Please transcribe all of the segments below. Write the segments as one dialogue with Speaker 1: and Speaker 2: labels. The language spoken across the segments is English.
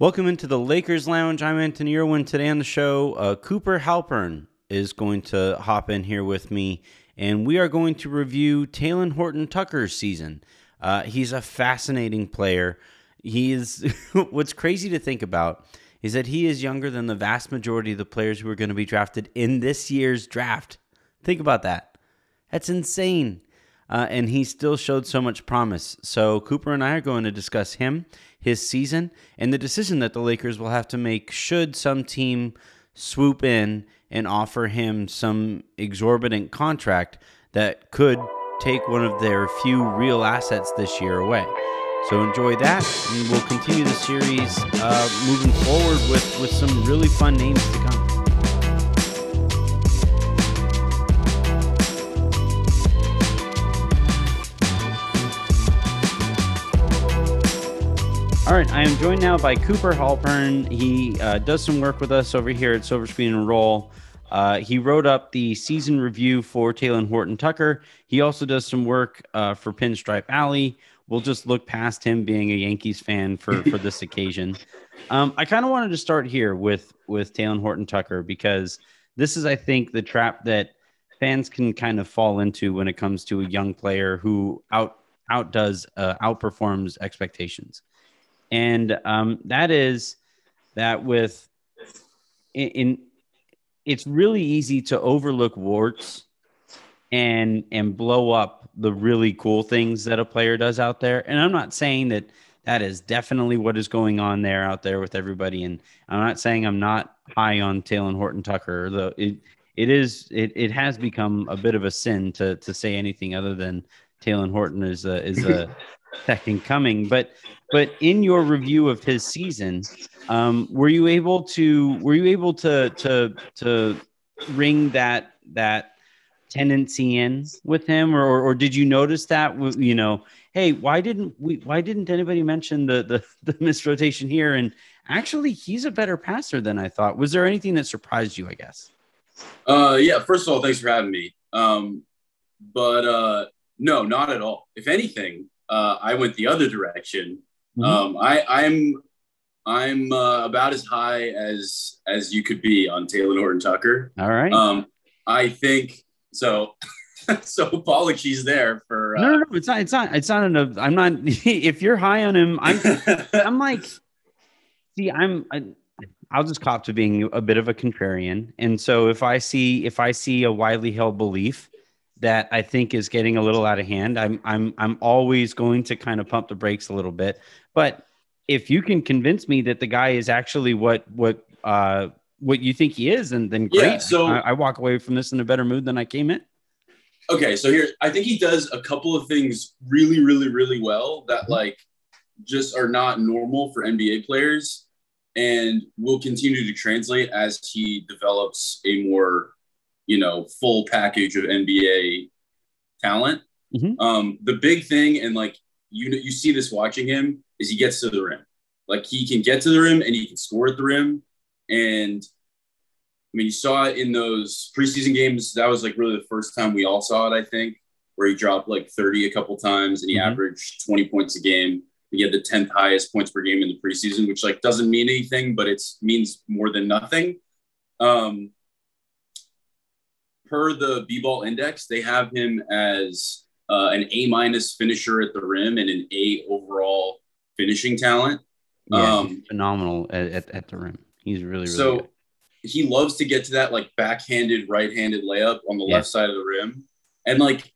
Speaker 1: Welcome into the Lakers Lounge. I'm Anthony Irwin. Today on the show, uh, Cooper Halpern is going to hop in here with me, and we are going to review Talen Horton Tucker's season. Uh, he's a fascinating player. He is what's crazy to think about is that he is younger than the vast majority of the players who are going to be drafted in this year's draft. Think about that. That's insane. Uh, and he still showed so much promise. So Cooper and I are going to discuss him his season and the decision that the Lakers will have to make should some team swoop in and offer him some exorbitant contract that could take one of their few real assets this year away. So enjoy that, and we'll continue the series uh, moving forward with, with some really fun names to come. All right, I am joined now by Cooper Halpern. He uh, does some work with us over here at Silver Screen and Roll. Uh, he wrote up the season review for Talen Horton Tucker. He also does some work uh, for Pinstripe Alley. We'll just look past him being a Yankees fan for for this occasion. Um, I kind of wanted to start here with with Talen Horton Tucker because this is, I think, the trap that fans can kind of fall into when it comes to a young player who out outdoes uh, outperforms expectations and um, that is that with in, in it's really easy to overlook warts and and blow up the really cool things that a player does out there. And I'm not saying that that is definitely what is going on there out there with everybody. And I'm not saying I'm not high on Talen Horton Tucker. Though it it is it, it has become a bit of a sin to to say anything other than Talen Horton is a is a second coming. But but in your review of his season, um, were you able to were you able to to to ring that that tendency in with him, or or did you notice that you know? Hey, why didn't we? Why didn't anybody mention the the, the misrotation here? And actually, he's a better passer than I thought. Was there anything that surprised you? I guess.
Speaker 2: Uh, yeah. First of all, thanks for having me. Um, but uh, no, not at all. If anything, uh, I went the other direction Mm-hmm. Um, I, I'm I'm uh, about as high as as you could be on Talen Horton Tucker.
Speaker 1: All right.
Speaker 2: Um, I think so. so apologies there for.
Speaker 1: Uh, no, no, no, it's not. It's not. It's not enough. I'm not. if you're high on him, I'm. I'm like, see, I'm. I, I'll just cop to being a bit of a contrarian, and so if I see if I see a widely held belief that I think is getting a little out of hand, I'm I'm I'm always going to kind of pump the brakes a little bit. But if you can convince me that the guy is actually what what uh what you think he is, and then great. Yeah, so I, I walk away from this in a better mood than I came in.
Speaker 2: Okay, so here I think he does a couple of things really, really, really well that mm-hmm. like just are not normal for NBA players and will continue to translate as he develops a more you know, full package of NBA talent. Mm-hmm. Um, the big thing, and like you you see this watching him, is he gets to the rim. Like he can get to the rim and he can score at the rim. And I mean, you saw it in those preseason games. That was like really the first time we all saw it, I think, where he dropped like 30 a couple times and he mm-hmm. averaged 20 points a game. He had the 10th highest points per game in the preseason, which like doesn't mean anything, but it means more than nothing. Um, per the B-ball index, they have him as uh, an A minus finisher at the rim and an A overall finishing talent.
Speaker 1: Yeah, um, phenomenal at, at, at, the rim. He's really, really so good.
Speaker 2: he loves to get to that like backhanded, right-handed layup on the yeah. left side of the rim, and like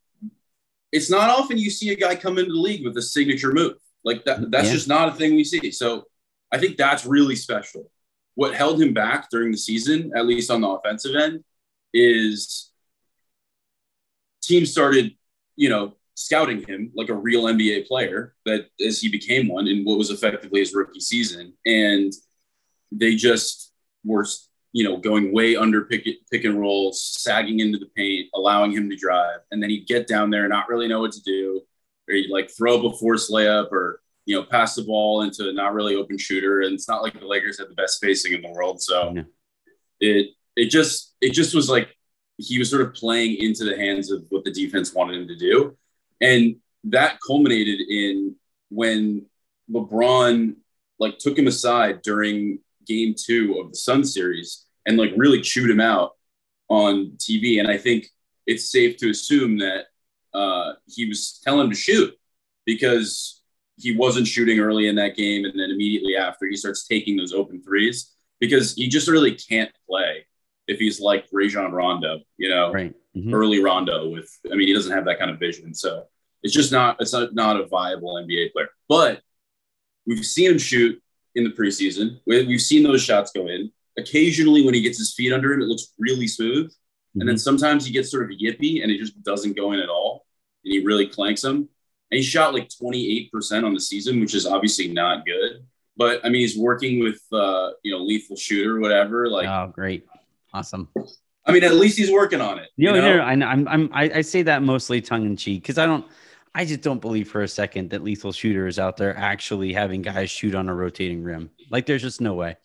Speaker 2: it's not often you see a guy come into the league with a signature move like that. That's yeah. just not a thing we see. So I think that's really special. What held him back during the season, at least on the offensive end, is teams started, you know, scouting him like a real NBA player that as he became one in what was effectively his rookie season. And they just were, you know, going way under pick, pick and rolls, sagging into the paint, allowing him to drive. And then he'd get down there and not really know what to do, or he'd like throw up a forced layup or, you know, pass the ball into a not really open shooter. And it's not like the Lakers had the best spacing in the world. So it, it just, it just was like he was sort of playing into the hands of what the defense wanted him to do. And that culminated in when LeBron like took him aside during game two of the Sun series and like really chewed him out on TV. And I think it's safe to assume that uh, he was telling him to shoot because he wasn't shooting early in that game. And then immediately after, he starts taking those open threes because he just really can't play if he's like Rajon Rondo, you know,
Speaker 1: right.
Speaker 2: mm-hmm. early Rondo with, I mean, he doesn't have that kind of vision. So it's just not, it's not, not a viable NBA player. But we've seen him shoot in the preseason. We've seen those shots go in. Occasionally, when he gets his feet under him, it looks really smooth. Mm-hmm. And then mm-hmm. sometimes he gets sort of yippy and it just doesn't go in at all. And he really clanks him. And he shot like 28% on the season, which is obviously not good. But I mean, he's working with, uh, you know, lethal shooter, whatever. Like,
Speaker 1: oh, great. Awesome.
Speaker 2: I mean, at least he's working on it.
Speaker 1: You know, you know? I, I'm, I'm, I, I say that mostly tongue in cheek because I don't, I just don't believe for a second that lethal shooter is out there actually having guys shoot on a rotating rim. Like, there's just no way.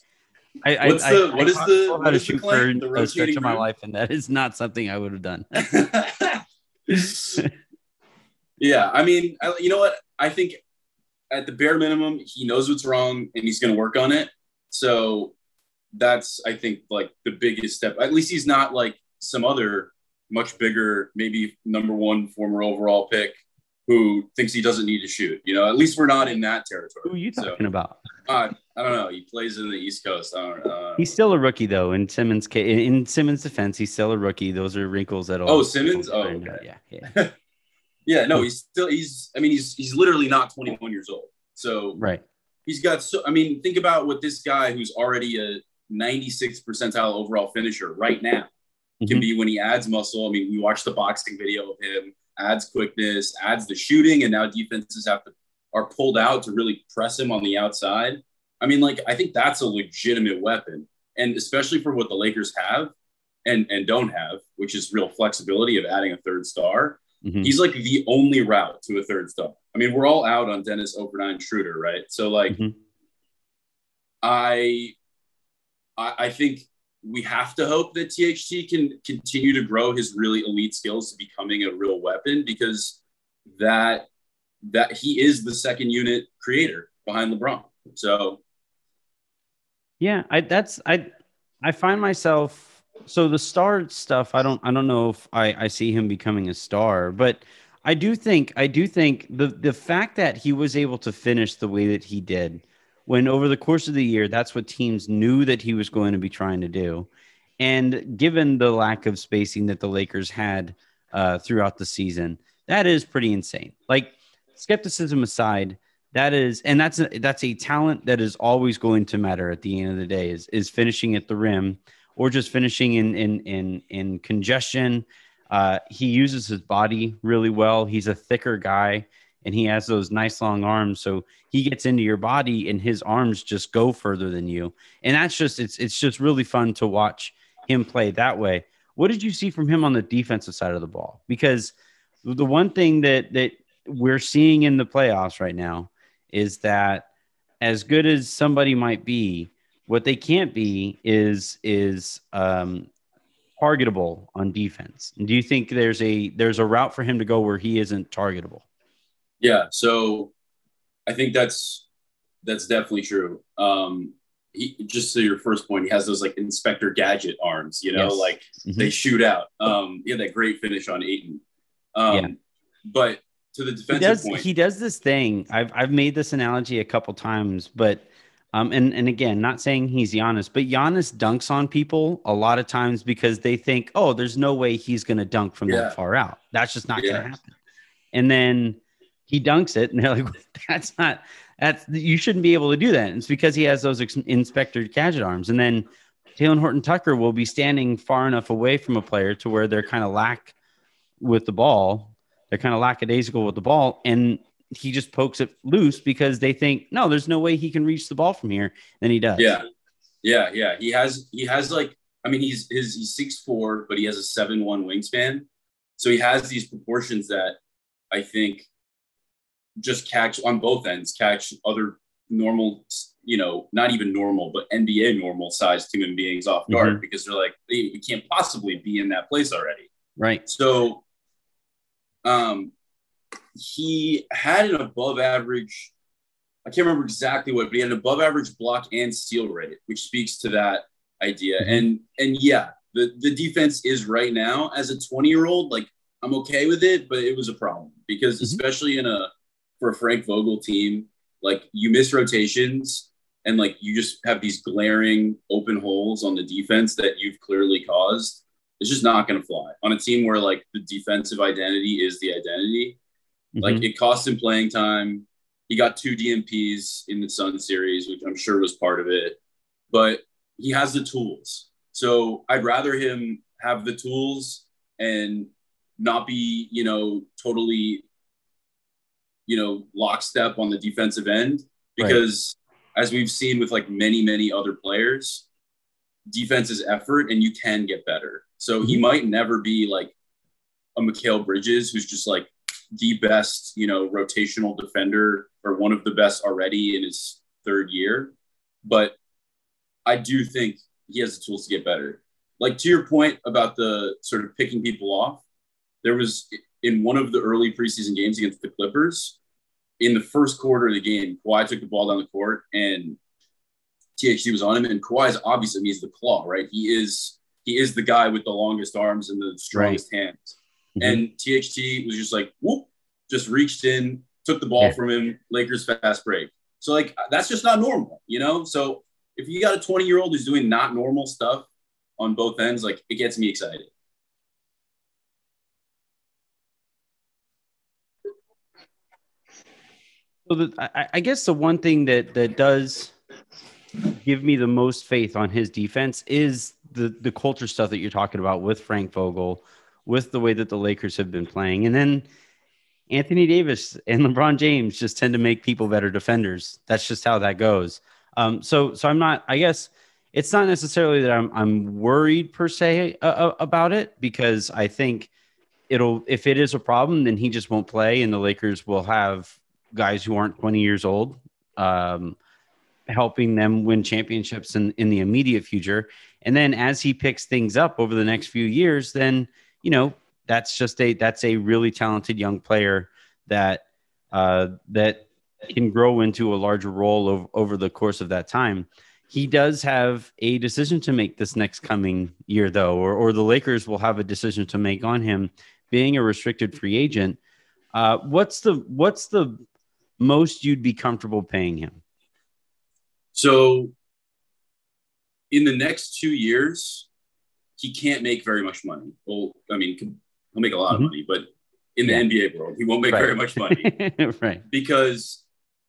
Speaker 2: I, What's I, the, I, what I is the, how to shoot
Speaker 1: for a stretch of my life, and that is not something I would have done.
Speaker 2: yeah, I mean, I, you know what? I think at the bare minimum, he knows what's wrong and he's going to work on it. So that's, I think, like the biggest step. At least he's not like some other much bigger, maybe number one former overall pick who thinks he doesn't need to shoot. You know, at least we're not in that territory.
Speaker 1: Who are you talking so, about?
Speaker 2: Uh, I don't know. He plays in the East Coast. I don't, uh,
Speaker 1: he's still a rookie though. In Simmons' in, in Simmons' defense, he's still a rookie. Those are wrinkles at all.
Speaker 2: Oh, Simmons. Oh, okay. yeah, yeah. yeah, no, he's still. He's. I mean, he's he's literally not 21 years old. So
Speaker 1: right.
Speaker 2: He's got so. I mean, think about what this guy who's already a 96 percentile overall finisher right now mm-hmm. can be when he adds muscle. I mean, we watched the boxing video of him adds quickness, adds the shooting, and now defenses have to are pulled out to really press him on the outside. I mean, like I think that's a legitimate weapon, and especially for what the Lakers have and and don't have, which is real flexibility of adding a third star. Mm-hmm. He's like the only route to a third star. I mean, we're all out on Dennis Overnine Schroeder, right? So like, mm-hmm. I, I I think we have to hope that THT can continue to grow his really elite skills to becoming a real weapon because that that he is the second unit creator behind LeBron. So
Speaker 1: yeah, I that's I I find myself so the star stuff I don't I don't know if I I see him becoming a star, but I do think I do think the the fact that he was able to finish the way that he did when over the course of the year, that's what teams knew that he was going to be trying to do. And given the lack of spacing that the Lakers had uh, throughout the season, that is pretty insane. Like skepticism aside, that is, and that's a, that's a talent that is always going to matter at the end of the day. Is is finishing at the rim or just finishing in in in in congestion. Uh, he uses his body really well. He's a thicker guy and he has those nice long arms so he gets into your body and his arms just go further than you and that's just it's it's just really fun to watch him play that way what did you see from him on the defensive side of the ball because the one thing that that we're seeing in the playoffs right now is that as good as somebody might be what they can't be is is um targetable on defense. do you think there's a there's a route for him to go where he isn't targetable?
Speaker 2: Yeah, so I think that's that's definitely true. Um, he, just to your first point, he has those like Inspector Gadget arms, you know, yes. like mm-hmm. they shoot out. Um, he had that great finish on Ayton. Um, yeah. But to the defensive
Speaker 1: he does,
Speaker 2: point,
Speaker 1: he does this thing. I've I've made this analogy a couple times, but um, and and again, not saying he's Giannis, but Giannis dunks on people a lot of times because they think, oh, there's no way he's going to dunk from yeah. that far out. That's just not yeah. going to happen. And then he dunks it, and they're like, "That's not that's you shouldn't be able to do that." And it's because he has those ex- Inspector Gadget arms, and then Talen Horton Tucker will be standing far enough away from a player to where they're kind of lack with the ball. They're kind of lackadaisical with the ball, and he just pokes it loose because they think, no, there's no way he can reach the ball from here. Then he does.
Speaker 2: Yeah, yeah, yeah. He has he has like I mean he's his he's six four, but he has a seven one wingspan, so he has these proportions that I think just catch on both ends, catch other normal, you know, not even normal, but NBA normal sized human beings off guard mm-hmm. because they're like, they, we can't possibly be in that place already.
Speaker 1: Right.
Speaker 2: So, um, he had an above average I can't remember exactly what, but he had an above average block and steal rate, which speaks to that idea. Mm-hmm. And and yeah, the the defense is right now as a 20 year old, like I'm okay with it, but it was a problem because mm-hmm. especially in a for a Frank Vogel team, like you miss rotations and like you just have these glaring open holes on the defense that you've clearly caused. It's just not going to fly on a team where like the defensive identity is the identity. Mm-hmm. Like it cost him playing time he got two DNPs in the Sun series, which I'm sure was part of it. But he has the tools. So I'd rather him have the tools and not be, you know, totally, you know, lockstep on the defensive end. Because right. as we've seen with like many, many other players, defense is effort and you can get better. So he mm-hmm. might never be like a Mikal Bridges who's just like the best, you know, rotational defender or one of the best already in his third year. But I do think he has the tools to get better. Like to your point about the sort of picking people off, there was in one of the early preseason games against the Clippers, in the first quarter of the game, Kawhi took the ball down the court and THT was on him. And Kawhi's obviously I mean, he's the claw, right? He is he is the guy with the longest arms and the strongest right. hands. Mm-hmm. And THT was just like, whoop, just reached in, took the ball yeah. from him, Lakers fast break. So like that's just not normal, you know? So if you got a 20 year old who's doing not normal stuff on both ends, like it gets me excited.
Speaker 1: So the, I, I guess the one thing that that does give me the most faith on his defense is the the culture stuff that you're talking about with Frank Vogel, with the way that the Lakers have been playing, and then Anthony Davis and LeBron James just tend to make people better defenders. That's just how that goes. Um, so, so I'm not. I guess it's not necessarily that I'm I'm worried per se uh, uh, about it because I think it'll if it is a problem, then he just won't play, and the Lakers will have guys who aren't 20 years old, um, helping them win championships in in the immediate future. And then as he picks things up over the next few years, then you know that's just a that's a really talented young player that uh, that can grow into a larger role over, over the course of that time. He does have a decision to make this next coming year, though, or, or the Lakers will have a decision to make on him being a restricted free agent. Uh, what's the what's the most you'd be comfortable paying him?
Speaker 2: So, in the next two years, he can't make very much money. Well, I mean, He'll make a lot mm-hmm. of money, but in the yeah. NBA world, he won't make right. very much money.
Speaker 1: right.
Speaker 2: Because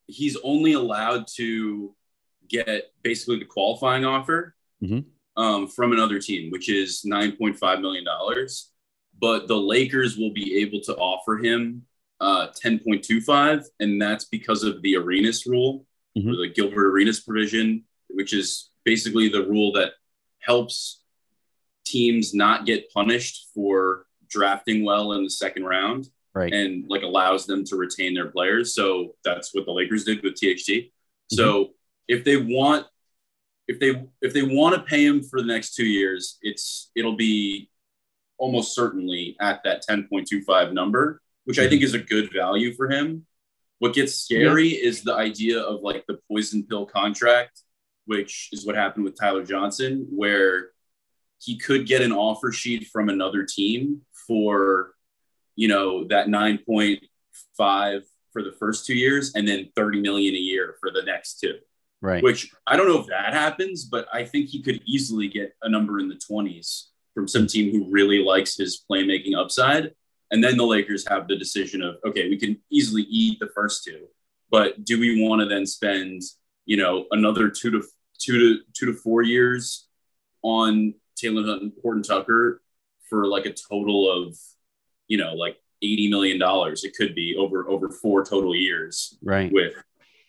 Speaker 2: he's only allowed to get basically the qualifying offer mm-hmm. um, from another team, which is $9.5 million. But the Lakers will be able to offer him uh, 10.25, and that's because of the Arenas rule, mm-hmm. or the Gilbert Arenas provision, which is basically the rule that helps teams not get punished for drafting well in the second round
Speaker 1: right.
Speaker 2: and like allows them to retain their players. So that's what the Lakers did with THT. Mm-hmm. So if they want if they if they want to pay him for the next two years, it's it'll be almost certainly at that 10.25 number, which. I think is a good value for him. What gets scary yeah. is the idea of like the poison pill contract, which is what happened with Tyler Johnson, where he could get an offer sheet from another team for, you know, that 9.5 for the first two years and then 30 million a year for the next two.
Speaker 1: Right.
Speaker 2: Which I don't know if that happens, but I think he could easily get a number in the 20s from some team who really likes his playmaking upside. And then the Lakers have the decision of, okay, we can easily eat the first two, but do we want to then spend, you know, another two to two to two to four years on Taylor Hunt and Horton Tucker for like a total of, you know, like $80 million. It could be over, over four total years.
Speaker 1: Right.
Speaker 2: With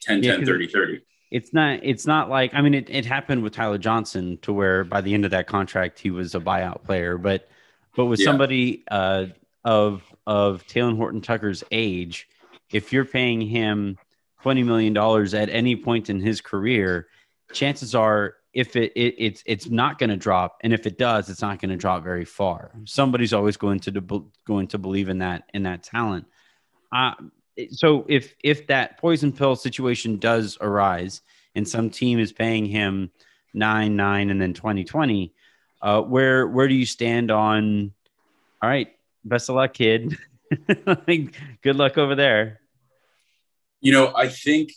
Speaker 2: 10, yeah, 10, 30, 30.
Speaker 1: It's not, it's not like, I mean, it, it happened with Tyler Johnson to where by the end of that contract, he was a buyout player, but, but with yeah. somebody, uh, of, of Talen Horton Tucker's age, if you're paying him $20 million at any point in his career, chances are if it, it it's it's not going to drop and if it does it's not going to drop very far. Somebody's always going to de- going to believe in that in that talent. Uh, so if if that poison pill situation does arise and some team is paying him nine nine and then 2020 uh, where where do you stand on all right best of luck kid. Good luck over there.
Speaker 2: You know i think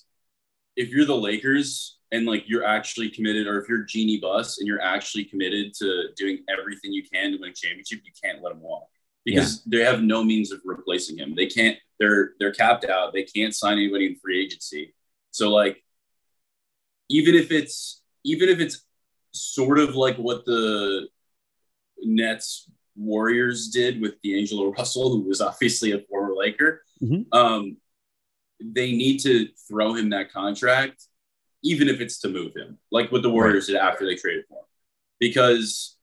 Speaker 2: if you're the lakers and like you're actually committed or if you're Jeanie Buss and you're actually committed to doing everything you can to win a championship you can't let him walk because yeah. they have no means of replacing him. They can't they're they're capped out. They can't sign anybody in free agency. So like even if it's even if it's sort of like what the Nets Warriors did with D'Angelo Russell, who was obviously a former Laker. Mm-hmm. Um, they need to throw him that contract, even if it's to move him, like what the Warriors right. did after they traded for him, because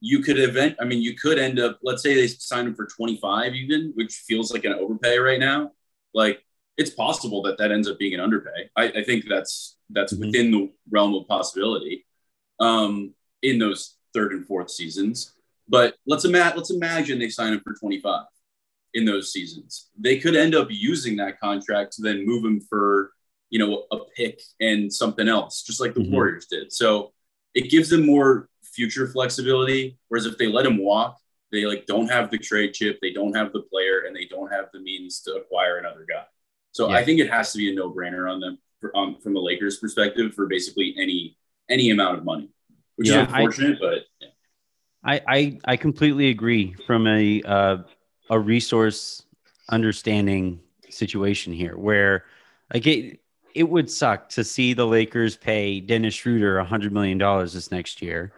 Speaker 2: you could event. I mean, you could end up. Let's say they signed him for twenty five, even, which feels like an overpay right now. Like it's possible that that ends up being an underpay. I, I think that's that's mm-hmm. within the realm of possibility um, in those third and fourth seasons. But let's imagine let's imagine they sign him for 25 in those seasons. They could end up using that contract to then move him for you know a pick and something else, just like the mm-hmm. Warriors did. So it gives them more future flexibility. Whereas if they let him walk, they like don't have the trade chip, they don't have the player, and they don't have the means to acquire another guy. So yeah. I think it has to be a no brainer on them for, um, from the Lakers' perspective for basically any any amount of money, which yeah, is unfortunate, I, but. Yeah.
Speaker 1: I, I, I completely agree from a uh, a resource understanding situation here where like it, it would suck to see the Lakers pay Dennis Schroeder hundred million dollars this next year,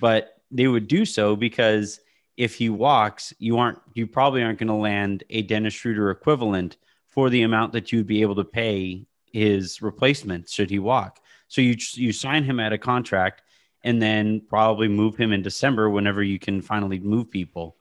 Speaker 1: but they would do so because if he walks, you aren't you probably aren't going to land a Dennis Schroeder equivalent for the amount that you'd be able to pay his replacement should he walk. So you you sign him at a contract and then probably move him in December whenever you can finally move people.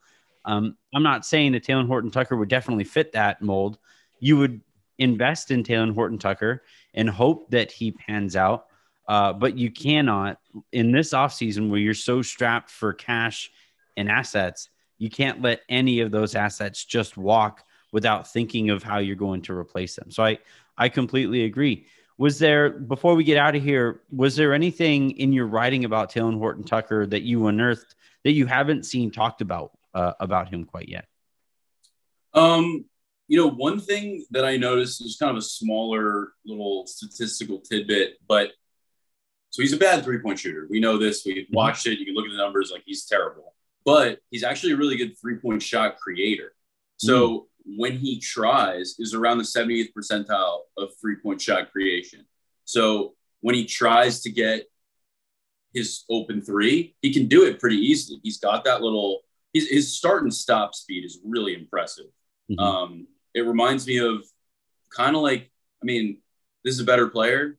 Speaker 1: Um, I'm not saying that Talen Horton Tucker would definitely fit that mold. You would invest in Talen Horton Tucker and hope that he pans out. Uh, but you cannot in this offseason where you're so strapped for cash and assets, you can't let any of those assets just walk without thinking of how you're going to replace them. So I, I completely agree. Was there before we get out of here? Was there anything in your writing about Talen Horton Tucker that you unearthed that you haven't seen talked about uh, about him quite yet?
Speaker 2: Um, you know, one thing that I noticed is kind of a smaller little statistical tidbit, but so he's a bad three point shooter. We know this. We've mm-hmm. watched it. You can look at the numbers; like he's terrible. But he's actually a really good three point shot creator. So mm when he tries is around the 70th percentile of three point shot creation. So when he tries to get his open three, he can do it pretty easily. He's got that little, his, his start and stop speed is really impressive. Mm-hmm. Um, it reminds me of kind of like, I mean, this is a better player.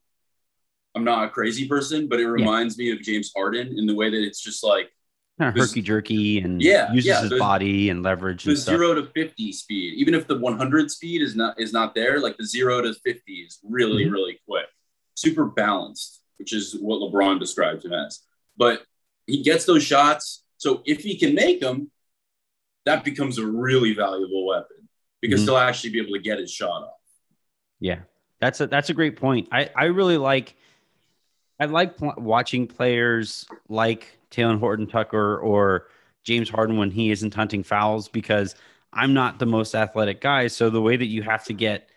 Speaker 2: I'm not a crazy person, but it reminds yeah. me of James Harden in the way that it's just like
Speaker 1: kind of herky jerky and yeah, uses yeah, his body and leverage.
Speaker 2: The zero to fifty speed, even if the 100 speed is not is not there, like the zero to 50 is really mm-hmm. really quick, super balanced, which is what LeBron describes him as. But he gets those shots, so if he can make them, that becomes a really valuable weapon because mm-hmm. he'll actually be able to get his shot off.
Speaker 1: Yeah, that's a that's a great point. I I really like. I like pl- watching players like Talen Horton Tucker or James Harden when he isn't hunting fouls because I'm not the most athletic guy. So the way that you have to get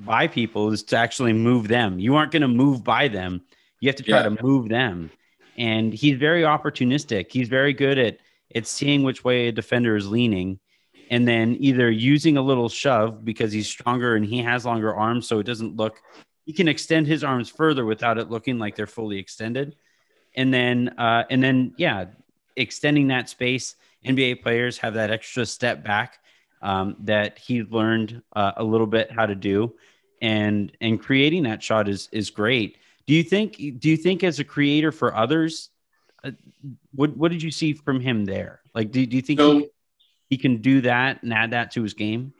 Speaker 1: by people is to actually move them. You aren't going to move by them. You have to try yeah. to move them. And he's very opportunistic. He's very good at at seeing which way a defender is leaning and then either using a little shove because he's stronger and he has longer arms so it doesn't look he can extend his arms further without it looking like they're fully extended and then uh, and then yeah, extending that space. NBA players have that extra step back um, that he learned uh, a little bit how to do, and and creating that shot is is great. Do you think? Do you think as a creator for others, uh, what what did you see from him there? Like, do, do you think so, he, he can do that and add that to his game?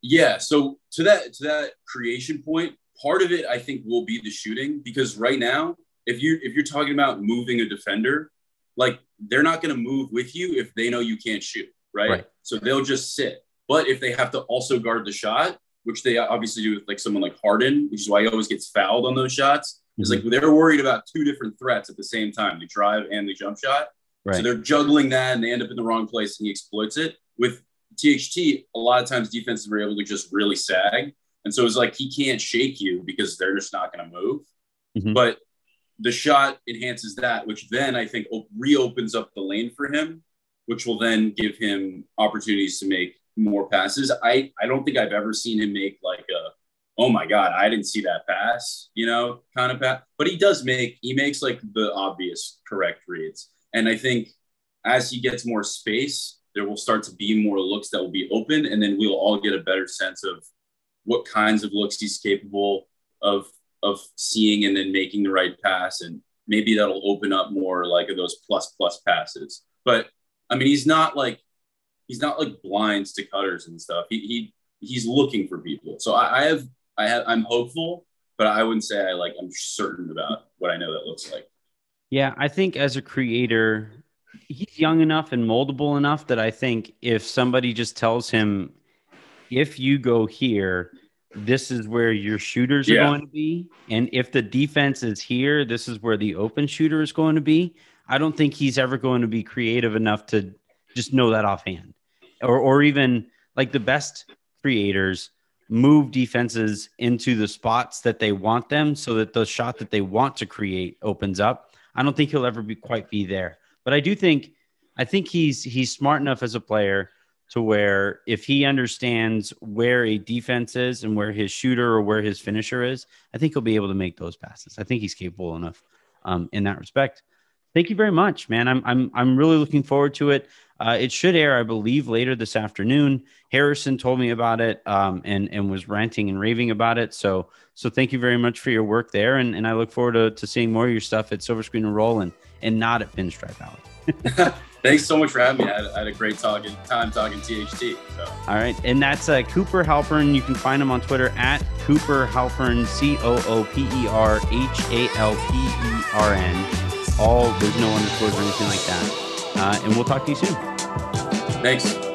Speaker 2: Yeah. So to that to that creation point, part of it I think will be the shooting because right now if you if you're talking about moving a defender, like they're not going to move with you if they know you can't shoot, right? right? So they'll just sit. But if they have to also guard the shot, which they obviously do with like someone like Harden, which is why he always gets fouled on those shots.
Speaker 1: Mm-hmm.
Speaker 2: Is like they're worried about two different threats at the same time: the drive and the jump shot.
Speaker 1: Right.
Speaker 2: So they're juggling that, and they end up in the wrong place, and he exploits it. With THT, a lot of times defenses were able to just really sag, and so it's like he can't shake you because they're just not going to move.
Speaker 1: Mhm.
Speaker 2: But the shot enhances that, which then I think reopens up the lane for him, which will then give him opportunities to make more passes. I, I don't think I've ever seen him make like a, oh my God, I didn't see that pass, you know, kind of pass. But he does make, he makes like the obvious correct reads. And I think as he gets more space, there will start to be more looks that will be open. And then we'll all get a better sense of what kinds of looks he's capable of of seeing and then making the right pass and maybe that'll open up more like those plus plus passes. But i mean he's not like he's not like blinds to cutters and stuff. He, he he's looking for people. So I, I have i have i'm hopeful but i wouldn't say i like i'm certain about what i know that looks like.
Speaker 1: Yeah, I think as a creator, he's young enough and moldable enough that I think if somebody just tells him, if you go here, this is where your shooters
Speaker 2: Yeah.
Speaker 1: are going to be. And if the defense is here, this is where the open shooter is going to be. I don't think he's ever going to be creative enough to just know that offhand. Or, or even like the best creators move defenses into the spots that they want them so that the shot that they want to create opens up. I don't think he'll ever be quite be there. But I do think I think he's he's smart enough as a player to where if he understands where a defense is and where his shooter or where his finisher is, I think he'll be able to make those passes. I think he's capable enough um, in that respect. Thank you very much, man. I'm I'm I'm really looking forward to it. Uh, it should air, I believe, later this afternoon. Harrison told me about it um, and and was ranting and raving about it. So so thank you very much for your work there, and, and I look forward to, to seeing more of your stuff at Silver Screen and Roll and and not at Pinstripe Alley.
Speaker 2: thanks so much for having me i had, I had a great talking time talking tht so
Speaker 1: All right, and that's uh, Cooper Halpern. You can find him on Twitter at Cooper Halpern, C O O P E R H A L P E R N. All there's no underscores or anything like that. Uh, and we'll talk to you soon.
Speaker 2: thanks